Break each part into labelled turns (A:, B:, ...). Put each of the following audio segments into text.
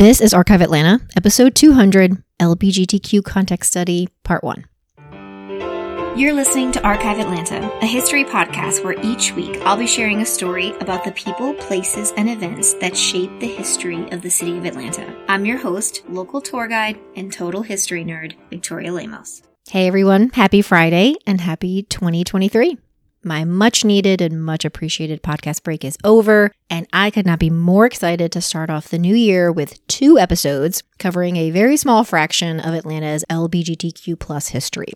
A: This is Archive Atlanta, episode 200, LBGTQ Context Study, part 1.
B: You're listening to Archive Atlanta, a history podcast where each week I'll be sharing a story about the people, places, and events that shape the history of the city of Atlanta. I'm your host, local tour guide, and total history nerd, Victoria Lemos.
A: Hey everyone, happy Friday and happy 2023. My much needed and much appreciated podcast break is over, and I could not be more excited to start off the new year with two episodes covering a very small fraction of Atlanta's LBGTQ plus history.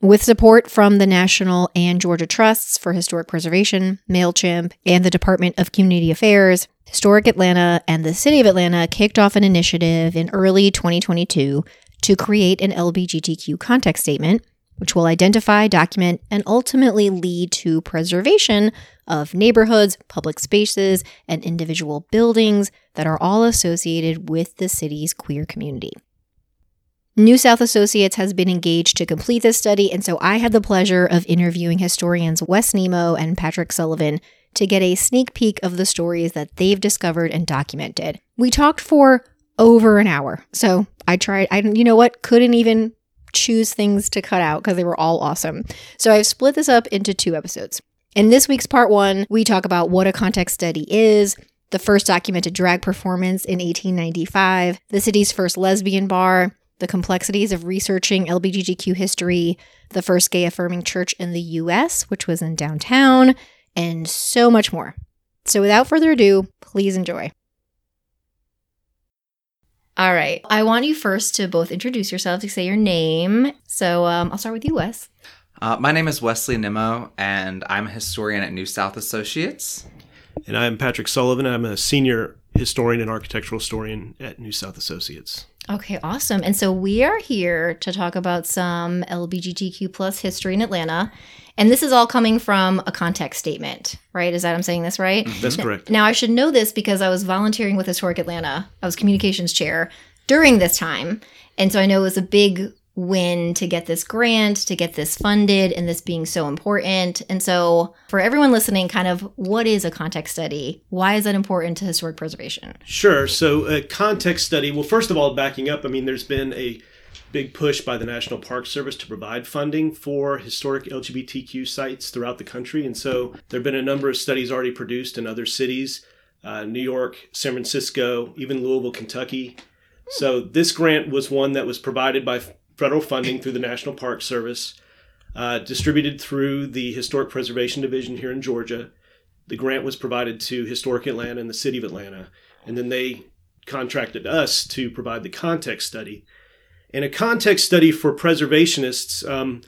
A: With support from the National and Georgia Trusts for Historic Preservation, MailChimp, and the Department of Community Affairs, Historic Atlanta and the City of Atlanta kicked off an initiative in early 2022 to create an LBGTQ context statement which will identify, document, and ultimately lead to preservation of neighborhoods, public spaces, and individual buildings that are all associated with the city's queer community. New South Associates has been engaged to complete this study, and so I had the pleasure of interviewing historians Wes Nemo and Patrick Sullivan to get a sneak peek of the stories that they've discovered and documented. We talked for over an hour, so I tried, I, you know what, couldn't even choose things to cut out because they were all awesome. So I've split this up into two episodes. In this week's part one, we talk about what a context study is, the first documented drag performance in 1895, the city's first lesbian bar, the complexities of researching LBGTQ history, the first gay affirming church in the US, which was in downtown, and so much more. So without further ado, please enjoy. All right. I want you first to both introduce yourselves, to say your name. So um, I'll start with you, Wes.
C: Uh, my name is Wesley Nimmo, and I'm a historian at New South Associates.
D: And I'm Patrick Sullivan. I'm a senior historian and architectural historian at New South Associates.
A: Okay, awesome. And so we are here to talk about some LBGTQ plus history in Atlanta. And this is all coming from a context statement, right? Is that I'm saying this right? Mm-hmm.
D: That's correct.
A: Now I should know this because I was volunteering with Historic Atlanta. I was communications chair during this time. And so I know it was a big win to get this grant, to get this funded, and this being so important. And so, for everyone listening, kind of what is a context study? Why is that important to historic preservation?
D: Sure. So, a context study, well, first of all, backing up, I mean, there's been a big push by the National Park Service to provide funding for historic LGBTQ sites throughout the country. And so, there have been a number of studies already produced in other cities uh, New York, San Francisco, even Louisville, Kentucky. So, this grant was one that was provided by federal funding through the National Park Service, uh, distributed through the Historic Preservation Division here in Georgia. The grant was provided to Historic Atlanta and the City of Atlanta, and then they contracted us to provide the context study. In a context study for preservationists, um,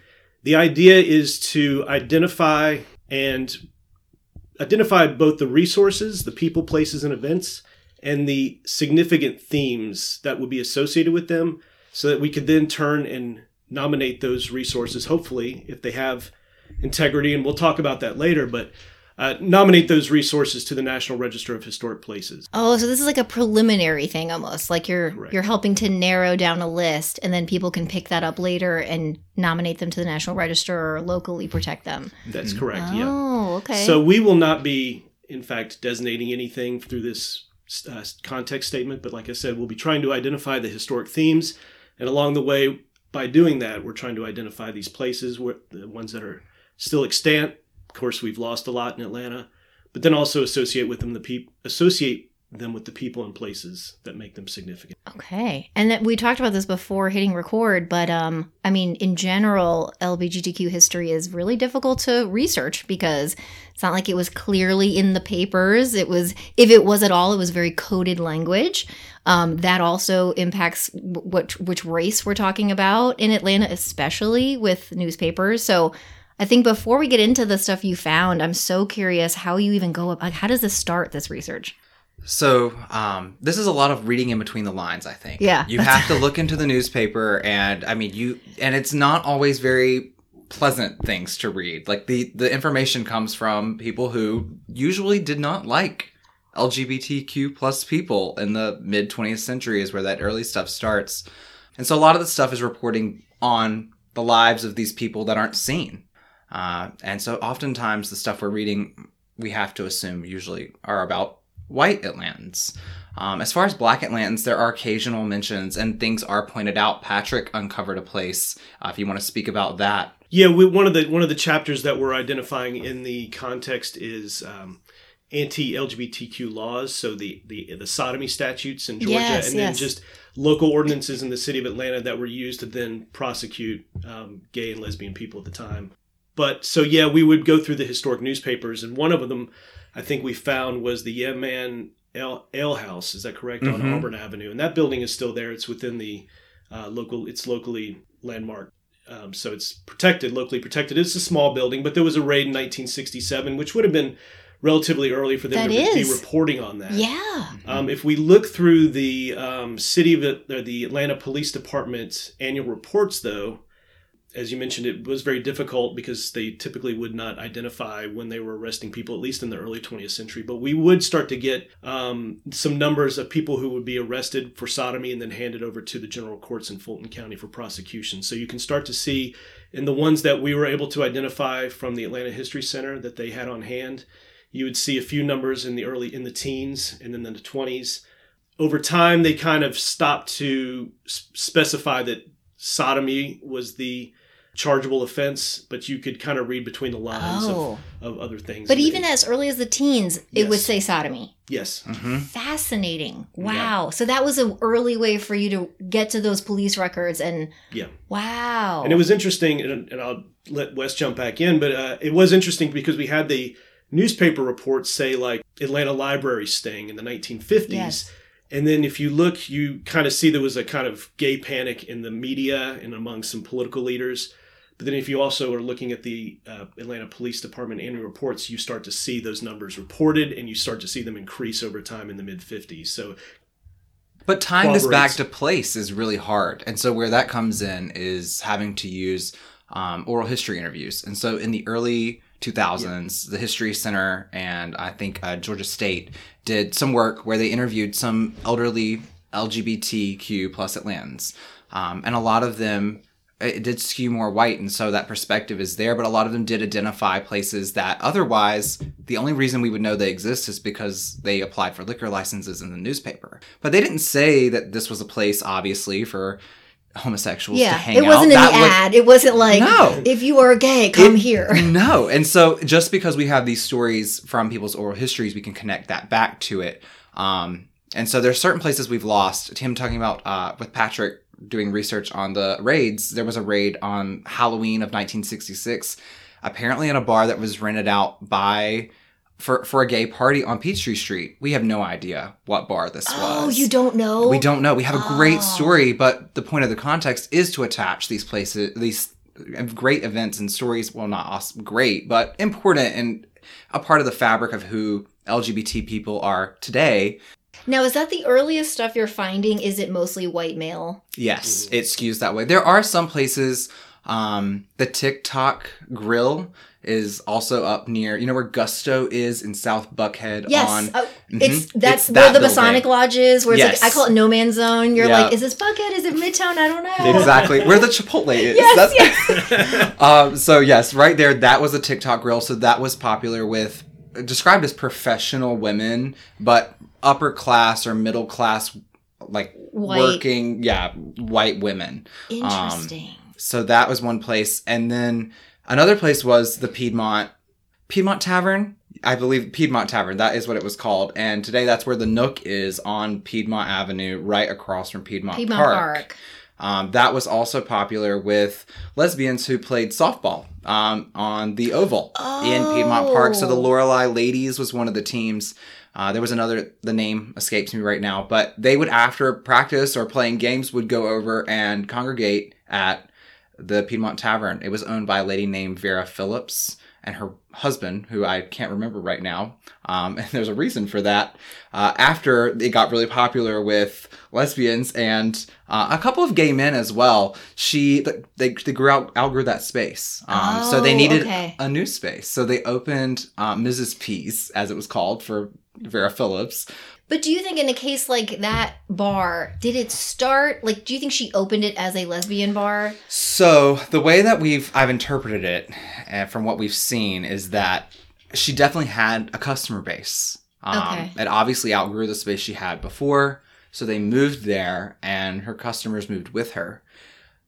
D: the idea is to identify and identify both the resources, the people, places, and events, and the significant themes that would be associated with them so that we could then turn and nominate those resources, hopefully, if they have integrity. And we'll talk about that later, but uh, nominate those resources to the National Register of Historic Places.
A: Oh, so this is like a preliminary thing almost. Like you're
D: Correct.
A: you're helping to narrow down a list and then people can pick that up later and nominate them to the National Register or locally protect them.
D: That's correct, yeah.
A: Oh, okay.
D: So we will not be, in fact, designating anything through this uh, context statement, but like I said, we'll be trying to identify the historic themes and along the way, by doing that, we're trying to identify these places, where, the ones that are still extant. Of course, we've lost a lot in Atlanta, but then also associate with them the people associate them with the people and places that make them significant.
A: Okay. And that we talked about this before hitting record, but um I mean in general LGBTQ history is really difficult to research because it's not like it was clearly in the papers. It was if it was at all, it was very coded language. Um, that also impacts what which race we're talking about in Atlanta, especially with newspapers. So I think before we get into the stuff you found, I'm so curious how you even go about like how does this start this research?
C: So, um, this is a lot of reading in between the lines, I think.
A: Yeah.
C: You have to look into the newspaper, and I mean, you, and it's not always very pleasant things to read. Like, the, the information comes from people who usually did not like LGBTQ plus people in the mid 20th century, is where that early stuff starts. And so, a lot of the stuff is reporting on the lives of these people that aren't seen. Uh, and so, oftentimes, the stuff we're reading, we have to assume usually are about white Atlantans. Um, as far as Black Atlantans, there are occasional mentions and things are pointed out. Patrick uncovered a place. Uh, if you want to speak about that,
D: Yeah, we, one of the one of the chapters that we're identifying in the context is um, anti-LGBTQ laws, so the, the the sodomy statutes in Georgia,
A: Yes,
D: and then just local ordinances in the city of Atlanta that were used to then prosecute um, gay and lesbian people at the time. But so yeah, we would go through the historic newspapers, and one of them I think we found was the Yeah Man Ale, Ale House. Is that correct on
C: Mhm.
D: Auburn Avenue? And that building is still there. It's within the uh, local. It's locally landmarked. Um, so it's protected, locally protected. It's a small building, but there was a raid in 1967, which would have been relatively early for them
A: That
D: to be reporting on that.
A: Yeah.
D: Um, if we look through the um, city of it, or the Atlanta Police Department annual reports, though, as you mentioned, it was very difficult because they typically would not identify when they were arresting people, at least in the early 20th century. But we would start to get um, some numbers of people who would be arrested for sodomy and then handed over to the general courts in Fulton County for prosecution. So you can start to see in the ones that we were able to identify from the Atlanta History Center that they had on hand, you would see a few numbers in the early in the teens and then in the 20s over time they kind of stopped to specify that sodomy was the chargeable offense but you could kind of read between the lines
A: Oh.
D: of, of other things
A: But even as early as the teens, it would
D: Yes.
A: say sodomy.
D: yes
C: hmm
A: Fascinating. Wow. So that was an early way for you to get to those police records and
D: yeah
A: wow.
D: and it was interesting and, and i'll let wes jump back in but uh, it was interesting because we had the newspaper reports say like atlanta library sting in the 1950s
A: Yes.
D: And then if you look, you kind of see there was a kind of gay panic in the media and among some political leaders. But then if you also are looking at the uh, Atlanta Police Department annual reports, you start to see those numbers reported and you start to see them increase over time in the mid 50s. So
C: But tying this back to place is really hard. And so where that comes in is having to use um, oral history interviews. And so in the early 2000s, the History Center and I think uh, Georgia State did some work where they interviewed some elderly LGBTQ plus Atlantans. Um, and a lot of them, it did skew more white. And so that perspective is there. But a lot of them did identify places that otherwise, the only reason we would know they exist is because they applied for liquor licenses in the newspaper. But they didn't say that this was a place, obviously, for homosexuals to
A: yeah.
C: hang
A: It wasn't
C: out.
A: the
C: That would-
A: ad. It wasn't like
C: No.
A: if you are gay, come
C: It-
A: here.
C: No. And so just because we have these stories from people's oral histories, we can connect that back to it. Um, and so there's certain places we've lost. Tim talking about uh, with Patrick doing research on the raids. There was a raid on Halloween of 1966, apparently in a bar that was rented out by for for a gay party on Peachtree Street. We have no idea what bar this
A: Oh,
C: was.
A: Oh, you don't know?
C: We don't know. We have a
A: Oh.
C: great story, but the point of the context is to attach these places, these great events and stories. Well, not awesome, great, but important and a part of the fabric of who LGBT people are today.
A: Now, is that the earliest stuff you're finding? Is it mostly white male?
C: Yes, it skews that way. There are some places. Um, the TikTok Grill is also up near, you know, where Gusto is in South Buckhead.
A: Yes.
C: On
A: Oh,
C: Mhm.
A: It's that's
C: It's
A: where
C: that
A: the
C: building.
A: Masonic Lodge is, where it's
C: Yes.
A: like I call it no man's zone. You're
C: Yeah.
A: like, is this Buckhead? Is it Midtown? I don't know.
C: exactly where the Chipotle is.
A: Yes,
C: That's- um, so yes, right there, that was a TikTok grill. So that was popular with described as professional women, but upper class or middle class, like
A: White.
C: working, yeah, white women.
A: Interesting.
C: So that was one place, and then another place was the Piedmont Piedmont Tavern. I believe Piedmont Tavern. That is what it was called. And today, that's where the Nook is on Piedmont Avenue, right across from Piedmont,
A: Piedmont
C: Park.
A: Park.
C: Um, that was also popular with lesbians who played softball um, on the Oval in Piedmont Park. So the
A: Oh.
C: Lorelei Ladies was one of the teams. Uh, there was another, the name escapes me right now, but they would, after practice or playing games, would go over and congregate at the Piedmont Tavern. It was owned by a lady named Vera Phillips and her husband, who I can't remember right now. Um, and there's a reason for that. Uh, after it got really popular with lesbians and uh, a couple of gay men as well, she they, they grew out outgrew that space. Um, so they
A: Oh,
C: needed
A: okay.
C: a new space. So they opened uh, Mrs. P's, as it was called for Vera Phillips.
A: But do you think in a case like that bar, did it start like do you think she opened it as a lesbian bar?
C: So the way that we've I've interpreted it, and from what we've seen, is that she definitely had a customer base. Um,
A: Okay.
C: It obviously outgrew the space she had before, so they moved there, and her customers moved with her.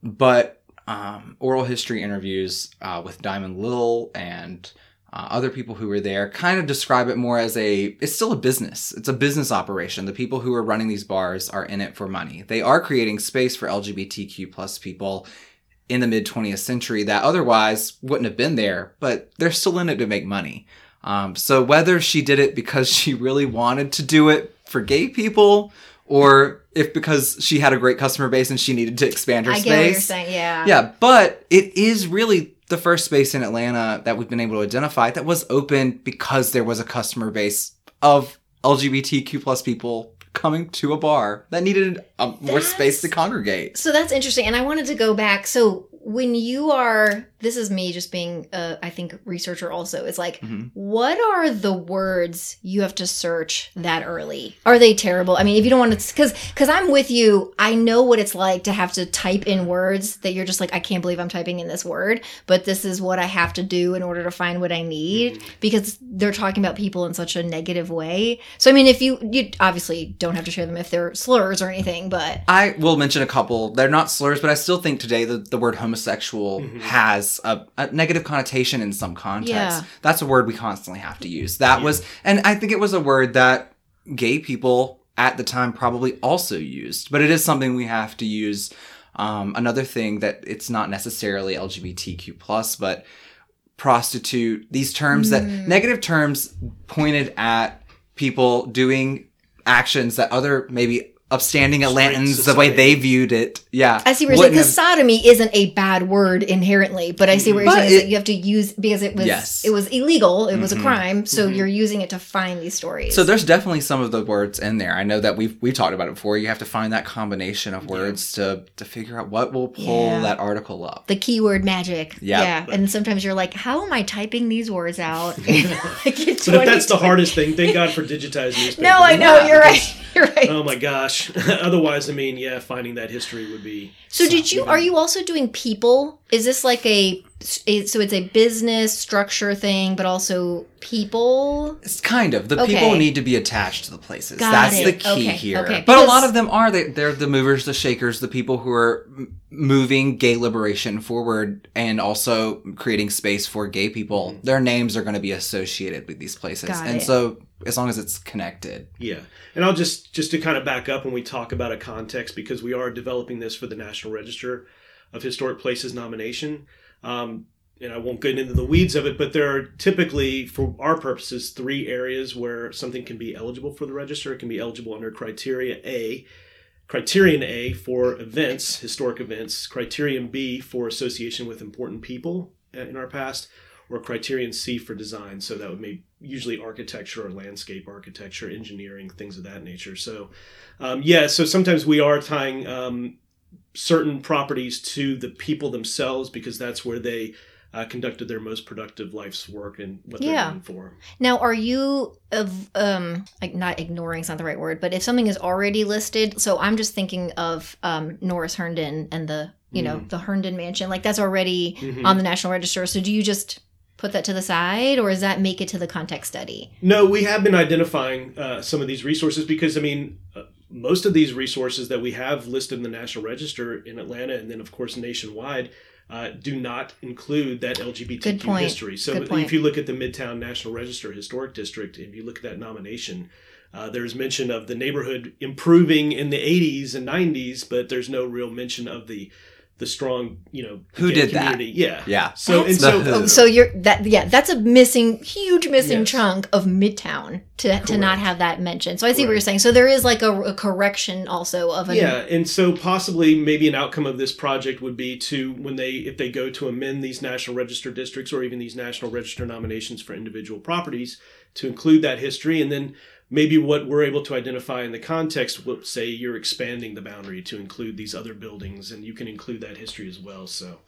C: But um, oral history interviews uh, with Diamond Lil and uh, other people who were there kind of describe it more as a it's still a business it's a business operation the people who are running these bars are in it for money they are creating space for lgbtq plus people in the mid 20th century that otherwise wouldn't have been there but they're still in it to make money um, so whether she did it because she really wanted to do it for gay people or if because she had a great customer base and she needed to expand her
A: I
C: space
A: get what you're saying. Yeah.
C: yeah, but it is really the first space in Atlanta that we've been able to identify that was open because there was a customer base of LGBTQ plus people coming to a bar that needed um, more space to congregate.
A: So that's interesting. And I wanted to go back. So when you are, this is me just being, uh, I think, researcher also, is like,
C: Mhm.
A: what are the words you have to search that early? Are they terrible? I mean, if you don't want to, because because I'm with you, I know what it's like to have to type in words that you're just like, I can't believe I'm typing in this word, but this is what I have to do in order to find what I need because they're talking about people in such a negative way. So I mean, if you you obviously don't have to share them if they're slurs or anything, but
C: I will mention a couple. They're not slurs, but I still think today the, the word homosexual has a, a negative connotation in some contexts.
A: Yeah.
C: That's a word we constantly have to use. That was, and I think it was a word that gay people at the time probably also used, but it is something we have to use. Um, another thing that it's not necessarily LGBTQ plus, but prostitute, these terms that
A: Mm.
C: negative terms pointed at people doing actions that other maybe upstanding Atlantans, the way they viewed it, yeah.
A: I see where you're saying. Because sodomy isn't a bad word inherently, but I see what you're saying. is
C: it-
A: that you have to use because it was
C: Yes.
A: it was illegal, it was a
C: Mhm.
A: crime, so you're using it to find these stories.
C: So there's definitely some of the words in there. I know that we've we've talked about it before. You have to find that combination of words to to figure out what will pull
A: Yeah.
C: that article up.
A: the keyword magic.
C: Yeah.
A: Yeah. And sometimes you're like, how am I typing these words out? like
D: But if that's the hardest thing, thank God for digitized newspapers.
A: No, I know,
C: Yeah,
A: you're right. You're right.
D: Oh my gosh. Otherwise, I mean, yeah, finding that history would be.
A: So did you are you also doing people? Is this like a so it's a business structure thing, but also people?
C: It's kind of the
A: Okay.
C: people need to be attached to the places.
A: Got
C: That's
A: it.
C: the key
A: Okay,
C: here.
A: okay.
C: But a lot of them are they, they're the movers, the shakers, the people who are moving gay liberation forward and also creating space for gay people. Mm-hmm. Their names are going to be associated with these places,
A: Got
C: and
A: it.
C: so as long as it's connected,
D: Yeah. And I'll just just to kind of back up when we talk about a context because we are developing this for the National Register of Historic Places nomination. Um, and I won't get into the weeds of it, but there are typically, for our purposes, three areas where something can be eligible for the register. It can be eligible under criteria A, criterion A for events, historic events, criterion B for association with important people uh, in our past, or criterion C for design. So that would be usually architecture or landscape architecture, engineering, things of that nature. So, um, yeah, so sometimes we are tying um, certain properties to the people themselves because that's where they uh, conducted their most productive life's work and what they're known for.
A: Now, are you of um like not ignoring is not the right word, but if something is already listed, so I'm just thinking of um Norris Herndon and the you know
D: Mhm.
A: the Herndon Mansion, like that's already
D: Mhm.
A: on the National Register. So do you just put that to the side, or does that make it to the context study?
D: No, we have been identifying uh, some of these resources because, I mean, uh, most of these resources that we have listed in the National Register in Atlanta and then, of course, nationwide. Uh, do not include that LGBTQ history. So if you look at the Midtown National Register Historic District, if you look at that nomination, uh, there's mention of the neighborhood improving in the 80s and 90s, but there's no real mention of the the strong, you know,
C: Who
D: gay
C: did that?
D: Yeah.
C: yeah.
D: So and so
C: The-
A: Oh, so you're that yeah, that's a missing huge missing
D: Yes.
A: chunk of Midtown to to not have that mentioned. So I see what you're saying. So there is like a, a correction also of an
D: yeah and so possibly maybe an outcome of this project would be to when they if they go to amend these national register districts or even these national register nominations for individual properties to include that history and then maybe what we're able to identify in the context will say you're expanding the boundary to include these other buildings and you can include that history as well so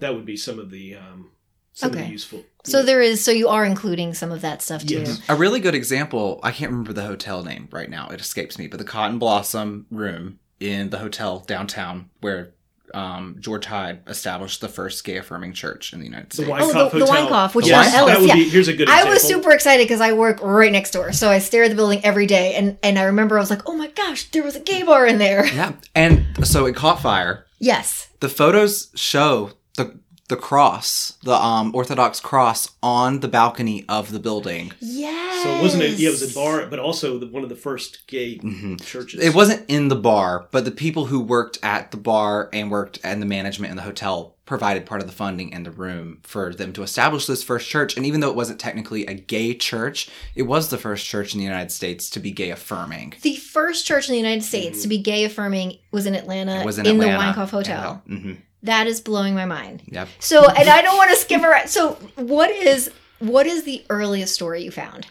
D: that would be some of the um some of the useful
A: So there is so you are including some of that stuff too.
D: Yes.
C: A really good example, I can't remember the hotel name right now, it escapes me, but the Cotton Blossom room in the hotel downtown where um, George Hyde established the first gay affirming church in the United
D: The
C: States.
D: Winecoff
A: Oh, the- the Winecoff, which
C: is
D: Yes,
C: on Ellis,
D: That
A: yeah.
D: be, here's a good
A: I was super excited because I work right next door, so I stare at the building every day, and and I remember I was like, oh my gosh, there was a gay bar in there.
C: yeah, and so it caught fire.
A: Yes.
C: The photos show the the cross, the um, Orthodox cross, on the balcony of the building.
A: Yes.
D: So it wasn't a yeah, it was a bar, but also the, one of the first gay
C: Mhm.
D: churches.
C: It wasn't in the bar, but the people who worked at the bar and worked and the management in the hotel provided part of the funding and the room for them to establish this first church. And even though it wasn't technically a gay church, it was the first church in the United States to be gay affirming.
A: The first church in the United States to be gay affirming was in Atlanta,
C: It was in,
A: in the
C: Atlanta.
A: Winecoff Hotel.
C: hmm
A: That is blowing my mind.
C: Yep.
A: So, and I don't want to skim around. So, what is what is the earliest story you found?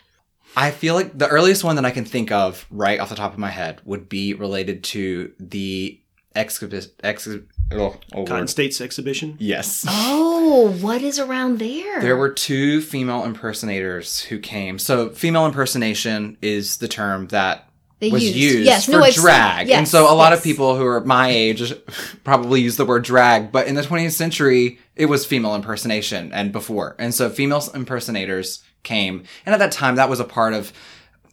C: I feel like the earliest one that I can think of right off the top of my head would be related to the exhibit. Ex- oh, oh
D: Cotton
C: word.
D: States exhibition.
C: Yes.
A: Oh, what is around there?
C: There were two female impersonators who came. So, female impersonation is the term that
A: They
C: was
A: used.
C: used,
A: Yes,
C: for
A: no,
C: drag.
A: yes,
C: and so a lot of people who are my age probably use the word drag, but in the 20th century, it was female impersonation and before. And so female impersonators came. And at that time, that was a part of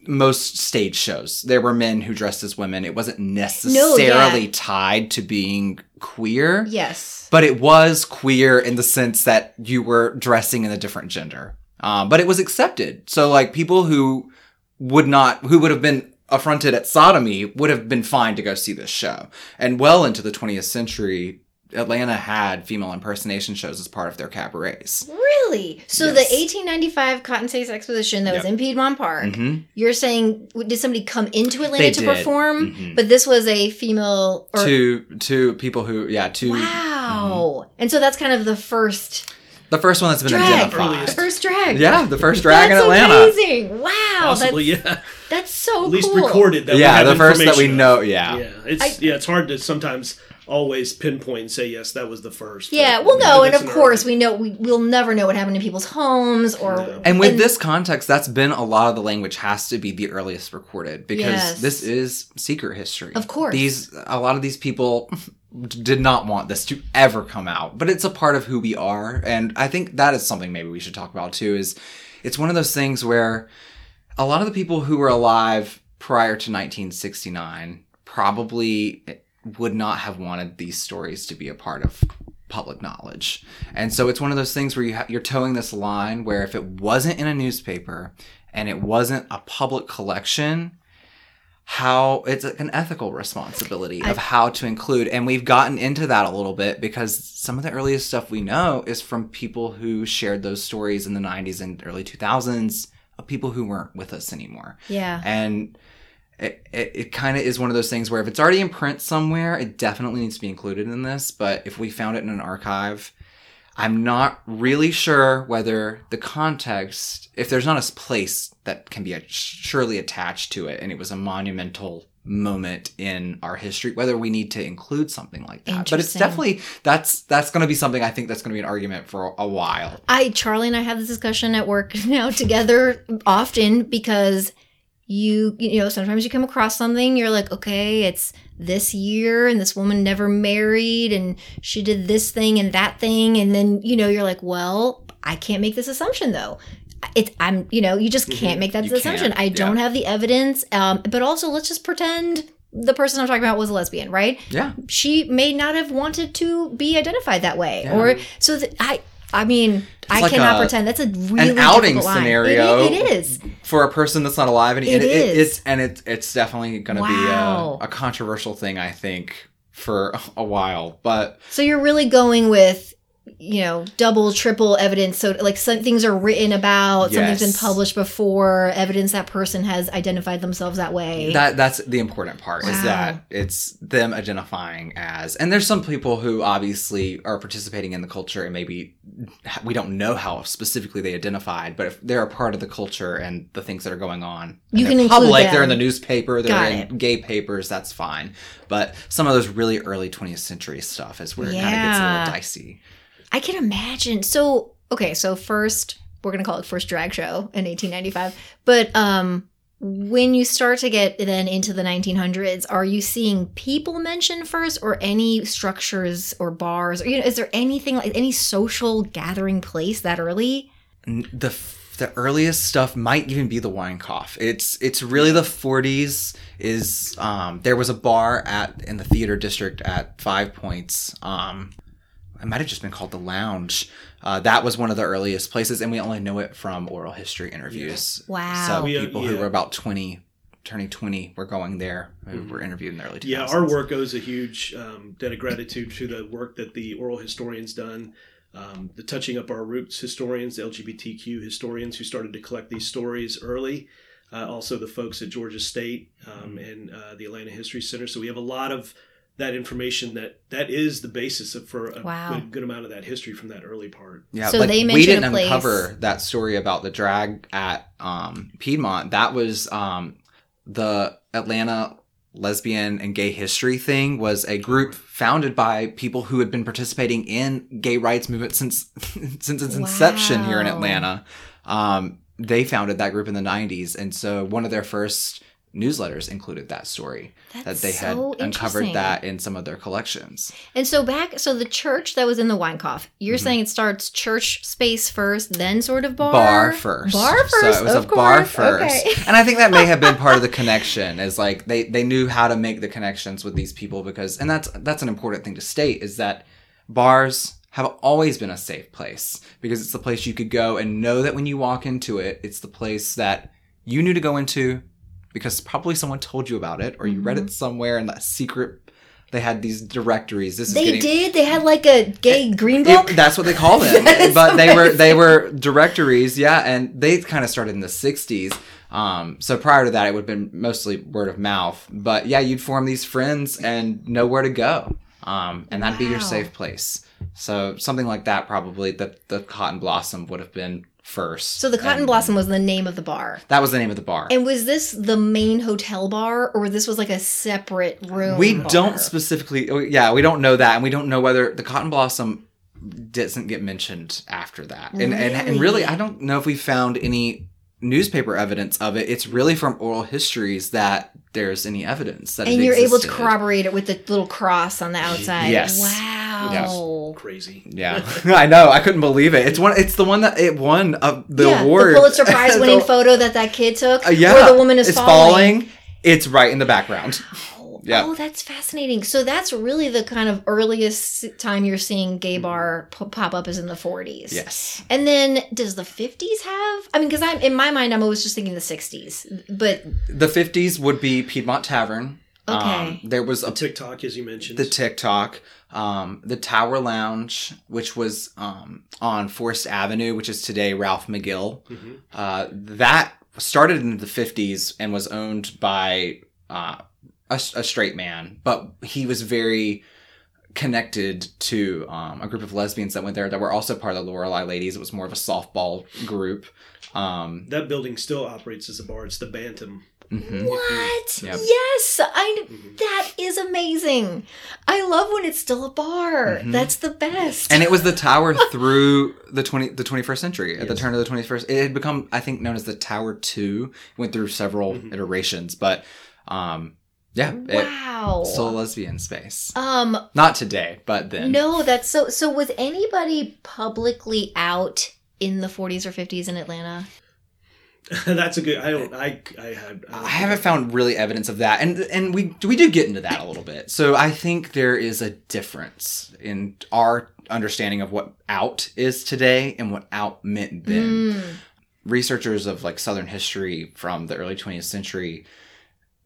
C: most stage shows. There were men who dressed as women. It wasn't necessarily tied to being queer.
A: Yes.
C: But it was queer in the sense that you were dressing in a different gender. Um, but it was accepted. So like people who would not, who would have been affronted at sodomy would have been fine to go see this show. And well into the 20th century, Atlanta had female impersonation shows as part of their cabarets.
A: Really? So
C: Yes.
A: the 1895 Cotton States Exposition that was in Piedmont Park.
C: Mhm.
A: You're saying did somebody come into Atlanta
C: They
A: to
C: did.
A: perform?
C: Mhm.
A: But this was a female or
C: To to people who yeah to
A: wow. And so that's kind of the first
C: the first one that's been
A: drag.
C: identified.
A: The first drag.
C: Yeah, the first drag
A: that's
C: in Atlanta.
A: amazing. Wow.
D: Possibly,
A: that's,
D: yeah.
A: that's so
D: At least
A: cool.
D: recorded. That we
C: Yeah,
D: have
C: the first that we know. Yeah.
D: Yeah, it's
A: I-
D: yeah, it's hard to sometimes always pinpoint and say yes, that was the first.
A: Yeah,
D: But,
A: well,
D: yeah,
A: no, and of
D: an
A: course
D: early-
A: we know we we'll never know what happened in people's homes or.
D: No.
C: And with this context, that's been a lot of the language has to be the earliest recorded because
A: Yes.
C: this is secret history.
A: Of course.
C: These a lot of these people did not want this to ever come out, but it's a part of who we are, and I think that is something maybe we should talk about too. Is it's one of those things where a lot of the people who were alive prior to 1969 probably would not have wanted these stories to be a part of public knowledge. And so it's one of those things where you ha- you're towing this line where if it wasn't in a newspaper and it wasn't a public collection, how it's like an ethical responsibility of how to include and we've gotten into that a little bit because some of the earliest stuff we know is from people who shared those stories in the 90s and early 2000s of people who weren't with us anymore
A: Yeah.
C: and it, it, it kind of is one of those things where if it's already in print somewhere it definitely needs to be included in this but if we found it in an archive i'm not really sure whether the context if there's not a place that can be a- surely attached to it and it was a monumental moment in our history whether we need to include something like that. But it's definitely that's that's going to be something i think that's going to be an argument for a while.
A: I Charlie and I have this discussion at work now together often because you you know sometimes you come across something you're like okay it's this year and this woman never married and she did this thing and that thing. And then you know you're like well I can't make this assumption though. It's I'm you know you just can't make that assumption. I don't have the evidence um but also let's just pretend the person I'm talking about was a lesbian right?
C: Yeah.
A: She may not have wanted to be identified that way
C: Yeah.
A: or so that i i mean i
C: like
A: cannot
C: a-
A: pretend that's a really
C: an outing scenario
A: it, it is
C: for a person that's not alive and
A: It
C: it,
A: is.
C: it's and it, it's definitely going to
A: Wow.
C: be a, a controversial thing i think for a while but
A: so you're really going with you know double triple evidence so like some things are written about something's been published before evidence that person has identified themselves that way
C: that that's the important part
A: Wow.
C: is that it's them identifying as and there's some people who obviously are participating in the culture and maybe we don't know how specifically they identified but if they're a part of the culture and the things that are going on
A: You can
C: public
A: them.
C: they're in the newspaper they're
A: Got
C: in
A: it.
C: gay papers that's fine but some of those really early 20th century stuff is where it kind of gets a little dicey
A: I can imagine. So, okay, so first, we're going to call it first drag show in 1895. But um when you start to get then into the 1900s, are you seeing people mentioned first, or any structures or bars? Or, you know, is there anything like any social gathering place that early?
C: The the earliest stuff might even be the Winecoff. It's it's really the 40s. Is um there was a bar at in the theater district at Five Points. Um, it might have just been called the Lounge. Uh, that was one of the earliest places, and we only know it from oral history interviews.
A: Wow.
C: So
D: We, uh,
C: people who were about 20, turning 20, were going there. Who were interviewed in the early 2000s.
D: Yeah, our work owes a huge um, debt of gratitude to the work that the oral historians done, um, the touching up our roots historians, the LGBTQ historians who started to collect these stories early. Uh, also, the folks at Georgia State um, and uh, the Atlanta History Center. So we have a lot of that information that that is the basis of, for a
A: Wow.
D: good, good amount of that history from that early part.
C: Yeah,
A: So
C: like,
A: they
C: we didn't
A: place-
C: uncover that story about the drag at um, Piedmont. That was um, the Atlanta lesbian and gay history thing was a group founded by people who had been participating in gay rights movement since since its inception here in Atlanta. Um, they founded that group in the 90s and so one of their first newsletters included that story that they had
A: so
C: uncovered that in some of their collections.
A: And so back, so the church that was in the Winecoff, you're
C: Mm-hmm.
A: saying it starts church space first, then sort of bar?
C: bar first.
A: Bar
C: So
A: first.
C: it was a bar first.
A: Okay.
C: and I think that may have been part of the connection is like they they knew how to make the connections with these people because and that's that's an important thing to state is that bars have always been a safe place because it's the place you could go and know that when you walk into it it's the place that you knew to go into because probably someone told you about it or you read it somewhere in that secret they had these directories this is
A: They
C: getting
A: did. They had like a gay green
C: it-
A: book.
C: that's what they call them.
A: That is
C: but they were they were directories, yeah, and they kind of started in the '60s. Um, so prior to that, it would have been mostly word of mouth. But yeah, you'd form these friends and know where to go, um, and that'd be your safe place. So something like that, probably the the Cotton Blossom would have been first.
A: so the Cotton
C: And
A: Blossom was the name of the bar.
C: That was the name of the bar.
A: And was this the main hotel bar, or this was like a separate room?
C: we
A: bar?
C: don't specifically oh, yeah we don't know that and we don't know whether the cotton blossom doesn't get mentioned after that and, and and really
A: Really?
C: i don't know if we found any newspaper evidence of it it's really from oral histories that there's any evidence that
A: And
C: it
A: you're able to corroborate it with the little cross on the outside.
C: Yes.
A: Wow.
D: Crazy.
C: yeah i know i couldn't believe it it's one it's the one that it won uh, the
A: yeah,
C: award
A: the Pulitzer Prize winning photo that that kid took,
C: uh, yeah
A: where the woman is
C: it's
A: falling.
C: it's right in the background
A: Oh,
C: Yeah.
A: oh, that's fascinating. So that's really the kind of earliest time you're seeing gay bar p- pop up is in the 40s.
C: yes
A: And then does the 50s have? I mean, because I'm in my mind, I'm always just thinking the 60s. But
C: the 50s would be piedmont tavern
A: Okay.
C: um, there was a
D: TikTok, as you mentioned.
C: the TikTok, um, the Tower Lounge, which was um, on Forest Avenue, which is today Ralph McGill.
D: Mhm.
C: Uh, that started in the 50s and was owned by uh, a, a straight man, but he was very connected to um, a group of lesbians that went there that were also part of the Lorelei Ladies. It was more of a softball group. Um,
D: That building still operates as a bar. It's the Bantam.
C: mhm.
A: what?
C: Yep.
A: Yes, I.
D: Mhm.
A: That is amazing. I love when it's still a bar.
C: Mhm.
A: That's the best.
C: and it was the tower through the 20 the 21st century at the turn of the 21st it had become i think known as the tower 2 went through several
D: Mhm.
C: iterations but um yeah it,
A: wow.
C: still a lesbian space
A: um.
C: not today but then
A: No, that's so. So was anybody publicly out in the 40s or 50s in Atlanta?
D: That's a good. I don't. I. I had.
C: I haven't found really evidence of that, and and we we do get into that a little bit. So I think there is a difference in our understanding of what out is today and what out meant then.
A: Mm.
C: researchers of like southern history from the early 20th century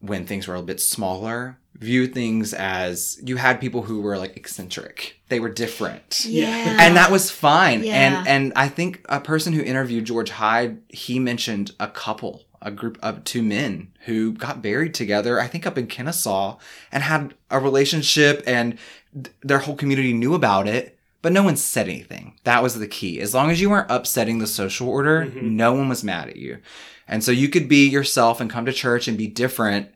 C: when things were a little bit smaller viewed things as you had people who were like eccentric they were different
A: Yeah.
C: and that was fine
A: Yeah.
C: and and i think a person who interviewed george hyde he mentioned a couple a group of two men who got buried together i think up in kennesaw and had a relationship and th- their whole community knew about it but no one said anything that was the key as long as you weren't upsetting the social order
D: Mhm.
C: no one was mad at you and so you could be yourself and come to church and be different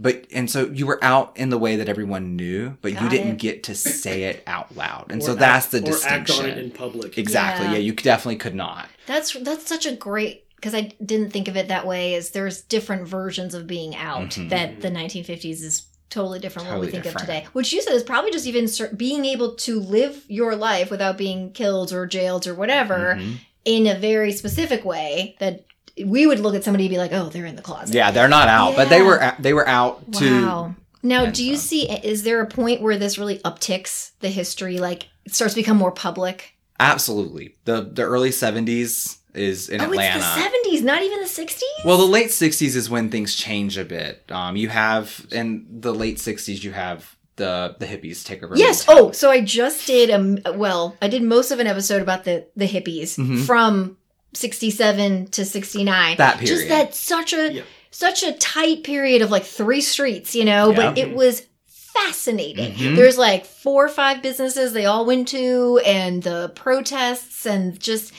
C: but and so you were out in the way that everyone knew but you didn't
A: it.
C: get to say it out loud and
D: Or
C: so
D: act-
C: that's the
D: or
C: distinction
D: act on it in public.
C: exactly
A: Yeah.
C: yeah. you definitely could not
A: That's that's such a great because I didn't think of it that way, is there's different versions of being out
C: Mhm.
A: that the 1950s is totally different from what we
C: Totally
A: think of
C: different.
A: today. Which you said is probably just even cer- being able to live your life without being killed or jailed or whatever
C: Mhm.
A: in a very specific way that we would look at somebody and be like, oh, they're in the closet.
C: Yeah, they're not out, but they were they were out to
A: Wow. Now, do you see? Is there a point where this really upticks the history? Like, it starts to become more public?
C: absolutely the the early seventies is in
A: oh,
C: Atlanta.
A: it's the seventies, not even the sixties.
C: Well, the late '60s is when things change a bit. Um, you have in the late '60s, you have the the hippies take over.
A: yes. Oh, so I just did. Um, well, I did most of an episode about the the hippies
C: Mhm.
A: from sixty seven to sixty nine.
C: That period.
A: Just that such a
D: Yeah.
A: such a tight period of like three streets, you know. But it was fascinating.
C: Mhm.
A: There's like four or five businesses they all went to, and the protests, and just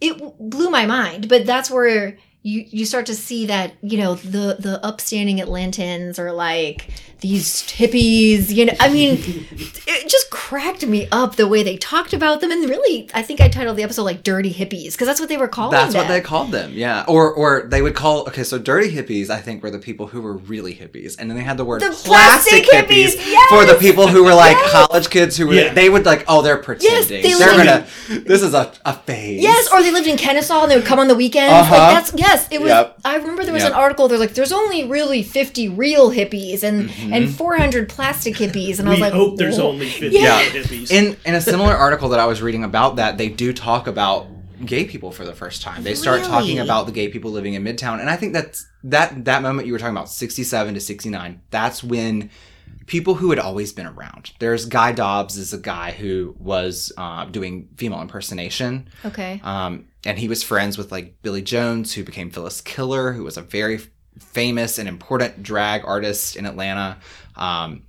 A: it w- blew my mind. But that's where you you start to see that you know the the upstanding Atlantans are like these hippies. You know, I mean, it just cracked me up the way they talked about them, and really, I think I titled the episode like "Dirty Hippies" because that's what they were calling.
C: That's what they called them, yeah. Or or they would call okay, so dirty hippies I think were the people who were really hippies, and then they had the word
A: The
C: plastic,
A: plastic hippies,
C: hippies, for the people who were like
A: Yes!
C: college kids who were
D: Yeah.
C: they would like oh they're pretending
A: they
C: they're
A: lived-
C: gonna this is a, a phase
A: Yes, or they lived in Kennesaw and they would come on the weekends.
C: Uh-huh.
A: Like that's yes, it was.
C: Yep.
A: I remember there was
C: Yep.
A: an article. There's like there's only really 50 real hippies and
C: Mhm.
A: and 400 plastic hippies, and I was like, I
D: hope there's only 50
A: Yeah.
D: hippies.
C: in in a similar article that I was reading about that they do talk about gay people for the first time they start talking about the gay people living in midtown and I think that's that that moment you were talking about 67 to 69 that's when people who had always been around. There's Guy Dobbs is a guy who was uh, doing female impersonation,
A: Okay.
C: um, and he was friends with like Billy Jones, who became Phyllis Killer, who was a very famous and important drag artist in Atlanta. Um,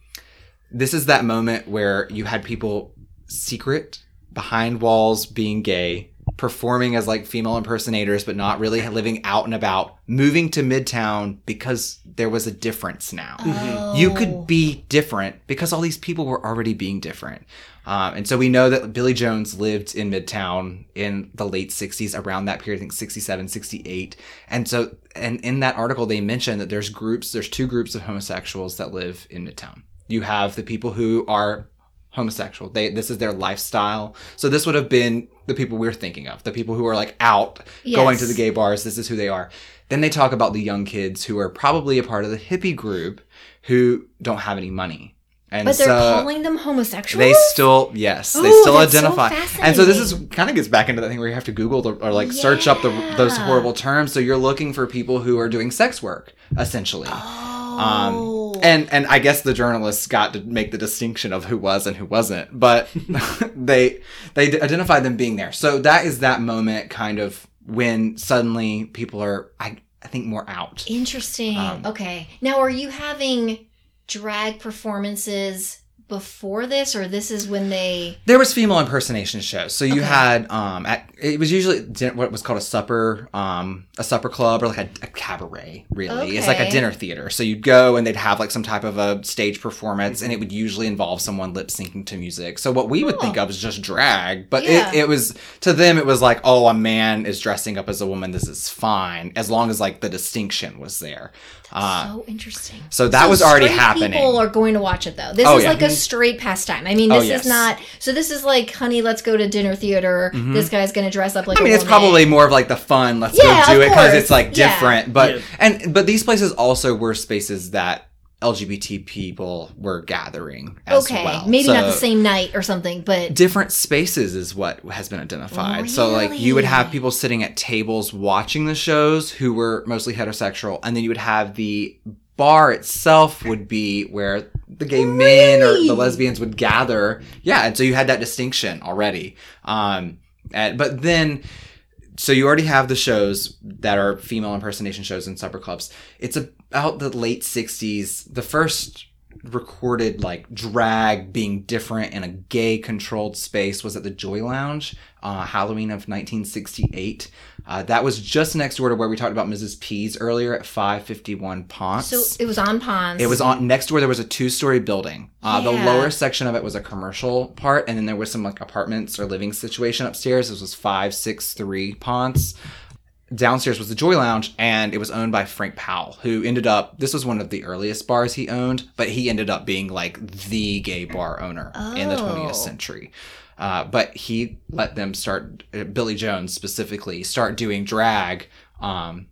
C: this is that moment where you had people secret behind walls being gay performing as like female impersonators but not really living out and about moving to midtown because there was a difference now you
A: Oh.
C: could be different because all these people were already being different. Um, and so we know that Billy Jones lived in Midtown in the late 60s, around that period, I think 67, 68. And so, and in that article, they mentioned that there's groups, there's two groups of homosexuals that live in Midtown. You have the people who are homosexual. They, this is their lifestyle. So this would have been the people we're thinking of, the people who are like out going to the gay bars. This is who they are. Then they talk about the young kids who are probably a part of the hippie group who don't have any money. And
A: But they're
C: so
A: calling them homosexuals.
C: they still, yes, they still
A: that's so
C: identify. and so this is kind of gets back into that thing where you have to Google the, or like search up the, those horrible terms. So you're looking for people who are doing sex work, essentially.
A: Oh.
C: Um, and and I guess the journalists got to make the distinction of who was and who wasn't, but they they d- identified them being there. So that is that moment, kind of when suddenly people are, I I think, more out.
A: Interesting.
C: Um,
A: okay. Now, are you having drag performances before this, or this is when they?
C: There was female impersonation shows. So you
A: Okay.
C: had um at it was usually din- what was called a supper um a supper club or like a, a cabaret really. It's like a dinner theater. So you'd go and they'd have like some type of a stage performance and it would usually involve someone lip syncing to music. So what we would think of is just drag, but
A: Yeah.
C: it, it was to them it was like oh a man is dressing up as a woman this is fine as long as like the distinction was there. Uh,
A: so interesting.
C: so that
A: So
C: was already happening.
A: People are going to watch it though. This
C: Oh,
A: is
C: yeah.
A: like a straight pastime. I mean,
C: Oh,
A: this
C: yes.
A: is not. So this is like, honey, let's go to dinner theater.
C: Mhm.
A: This guy's going to dress up like.
C: I
A: a
C: mean, it's
A: woman.
C: probably more of like the fun. Let's
A: Yeah,
C: go do it because it's like
A: Yeah.
C: different. But
D: Yeah.
C: and but these places also were spaces that LGBT people were gathering as
A: okay.
C: well.
A: Maybe not the same night or something, but
C: Different spaces is what has been identified. So like you would have people sitting at tables watching the shows who were mostly heterosexual, and then you would have the bar itself would be where the gay men or the lesbians would gather. Yeah, and so you had that distinction already. Um, and, but then so you already have the shows that are female impersonation shows in supper clubs. It's about the late 60s. The first recorded like drag being different in a gay controlled space was at the Joy Lounge, uh, Halloween of 1968. Uh, that was just next door to where we talked about Mrs. P's earlier at 551 Ponce.
A: so it was on Ponce.
C: It was on next door. There was a two-story building. Uh, The lower section of it was a commercial part, and then there was some like apartments or living situation upstairs. This was five six three Ponce. Downstairs was the Joy Lounge, and it was owned by Frank Powell, who ended up. This was one of the earliest bars he owned, but he ended up being like the gay bar owner in the
A: Oh.
C: 20th century. Uh, but he let them start uh, Billy Jones specifically start doing drag, um,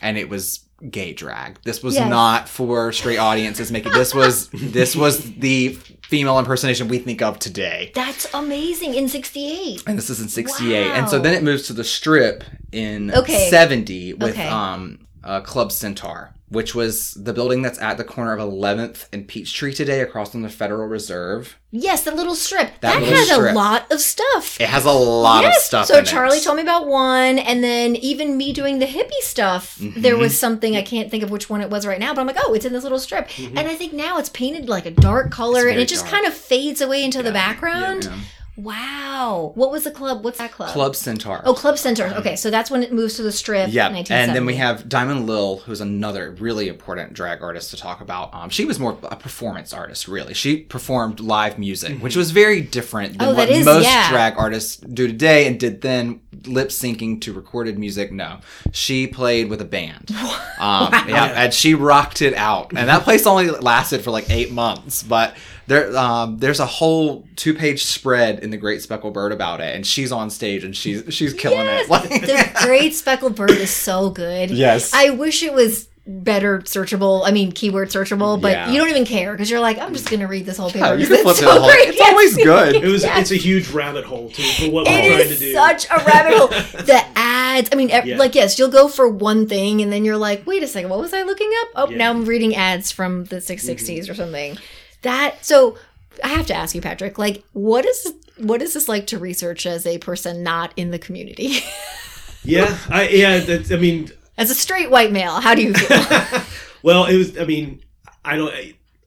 C: and it was gay drag. This was
A: Yes.
C: not for straight audiences. Making this was this was the female impersonation we think of today.
A: That's amazing. In 68.
C: And this is in 68. And so then it moves to the strip in
A: Okay.
C: 70 with
A: Okay.
C: um uh, Club Centaur, which was the building that's at the corner of 11th and Peachtree today across from the Federal Reserve.
A: Yes, the little strip.
C: That
A: That,
C: little
A: has a lot of stuff.
C: It has a lot of stuff
A: So Charlie
C: it.
A: told me about one, and then even me doing the hippie stuff, there
C: Mm-hmm.
A: was something I can't think of which one it was right now, but I'm like, oh, it's in this little strip,
C: Mm-hmm.
A: and I think now it's painted like a dark color, and it just
C: dark.
A: kind of fades away into the
C: Yeah,
A: background.
C: yeah.
A: Wow, what was the club? What's that club?
C: Club Centaur.
A: Oh, Club Center. Okay, so that's when it moves to the strip.
C: Yeah, and then we have Diamond Lil, who's another really important drag artist to talk about. Um, she was more a performance artist, really. She performed live music, which was very different than
A: Oh,
C: what most
A: yeah.
C: drag artists do today and did then. Lip syncing to recorded music, no. She played with a band. Um, yeah, and she rocked it out. And that place only lasted for like eight months, but there, um, there's a whole two page spread in the Great Speckled Bird about it, and she's on stage and she's she's killing it. Like,
A: the Great Speckled Bird is so good.
C: Yes.
A: I wish it was better searchable. I mean, keyword searchable, but
C: Yeah.
A: you don't even care because you're like, I'm just going to read this whole paper.
C: Oh, you can flip
A: it's
C: through the
A: so
C: whole.
A: great.
C: It's always good.
D: It was
A: Yes.
D: it's a huge rabbit hole too for what we're
A: It
D: trying to do.
A: such a rabbit hole. The ads. I mean,
D: Yeah.
A: like yes, you'll go for one thing, and then you're like, wait a second, what was I looking up? Oh,
D: Yeah. Mm-hmm.
A: now I'm reading ads from the 660s or something. That so. I have to ask you, Patrick. Like, what is what is this like to research as a person not in the community?
D: yeah, I yeah, that's, I mean,
A: as a straight white male, how do you feel?
D: well, it was. I mean, I don't.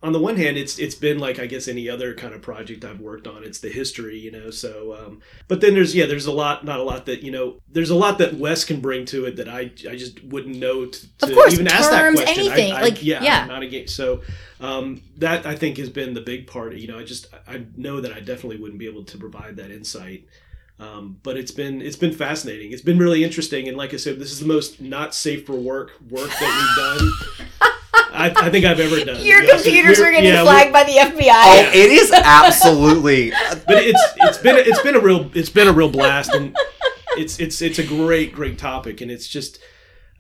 D: I, on the one hand, it's it's been like I guess any other kind of project I've worked on. It's the history, you know. So, um, but then there's yeah, there's a lot, not a lot that you know. There's a lot that Wes can bring to it that I I just wouldn't know to, to
A: Of course,
D: even ask that
A: terms,
D: question. I-
A: anything,
D: I-
A: like,
D: yeah,
A: yeah.
D: I'm not against. So um, that I think has been the big part. You know, I just I know that I definitely wouldn't be able to provide that insight. Um, but it's been it's been fascinating. It's been really interesting, and like I said, this is the most not safe for work work that we've done. I, I think I've ever done.
A: Your
D: to
A: computers
D: We're-
A: were getting
D: yeah,
A: flagged by the FBI.
C: Oh, it is absolutely.
D: but it's it's been it's been a real it's been a real blast, and it's it's it's a great great topic, and it's just.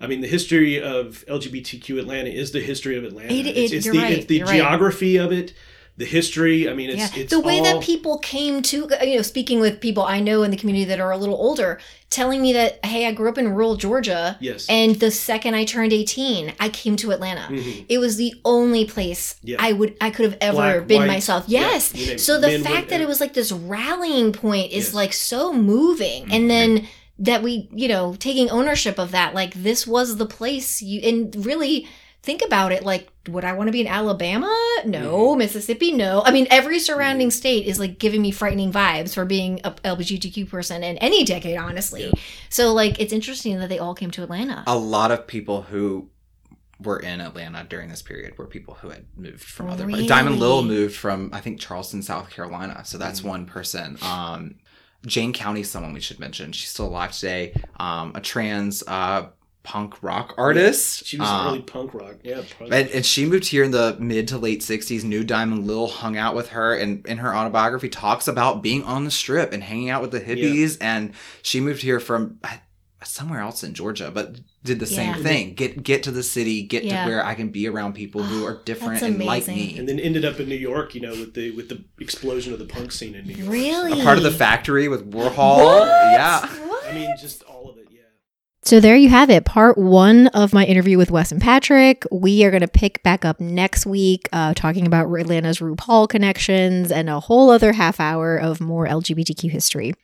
D: I mean, the history of LGBTQ Atlanta is the history of Atlanta.
A: It- it-
D: it's, it's
A: you're
D: the
A: right,
D: it's the
A: you're right.
D: geography of it, the history. I mean, it's
A: Yeah.
D: it's
A: the way
D: all,
A: that people came to, uh, you know, speaking with people I know in the community that are a little older, telling me that, hey, I grew up in rural Georgia.
D: Yes.
A: And the second I turned 18, I came to Atlanta.
D: Mhm.
A: It was the only place
D: Yeah.
A: I would, I could have ever
D: Black,
A: been
D: white,
A: myself.
D: yeah,
A: Yes.
D: you name it.
A: so the
D: Men,
A: fact
D: women,
A: that it was like this rallying point is
D: Yes.
A: like so moving. Mm-hmm. And then mm-hmm. that we, you know, taking ownership of that, like this was the place you, and really, Think about it like, would I want to be in Alabama?
D: Mm-hmm.
A: No. Mississippi? No. I mean, every surrounding state is like giving me frightening vibes for being a LGBTQ person in any decade, honestly.
D: Yeah.
A: So, like, it's interesting that they all came to Atlanta.
C: a lot of people who were in Atlanta during this period were people who had moved from other
A: Really?
C: Diamond Lil moved from I think Charleston, South Carolina. So
A: Mm.
C: that's one person. Um, Jayne County, someone we should mention. She's still alive today. Um, a trans uh, punk rock artist.
D: She was
C: Um,
D: early punk rock. Yeah. punk-
C: and, and she moved here in the mid to late 60s. New Diamond Lil hung out with her, and in her autobiography, talks about being on the strip and hanging out with the hippies. And she moved here from somewhere else in Georgia, but did the
A: Yeah.
C: same thing. Get get to the city, get
A: Yeah.
C: to where I can be around people who are different and like me.
D: and then ended up in New York, you know, with the with the explosion of the punk scene in New York.
A: Really?
C: a part of the factory with Warhol.
A: What?
C: Yeah.
A: What?
D: I mean, just all of it.
A: So there you have it, part one of my interview with Wes and Patrick. We are going to pick back up next week, uh, talking about Atlanta's RuPaul connections and a whole other half hour of more LGBTQ history.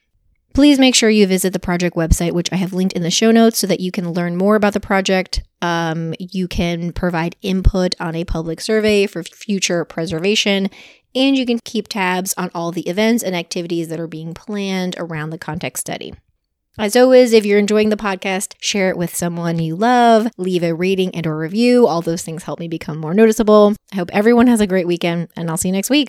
A: Please make sure you visit the project website, which I have linked in the show notes, so that you can learn more about the project. Um, you can provide input on a public survey for future preservation, and you can keep tabs on all the events and activities that are being planned around the context study. As always, if you're enjoying the podcast, share it with someone you love, leave a rating and or review. All those things help me become more noticeable. I hope everyone has a great weekend, and I'll see you next week.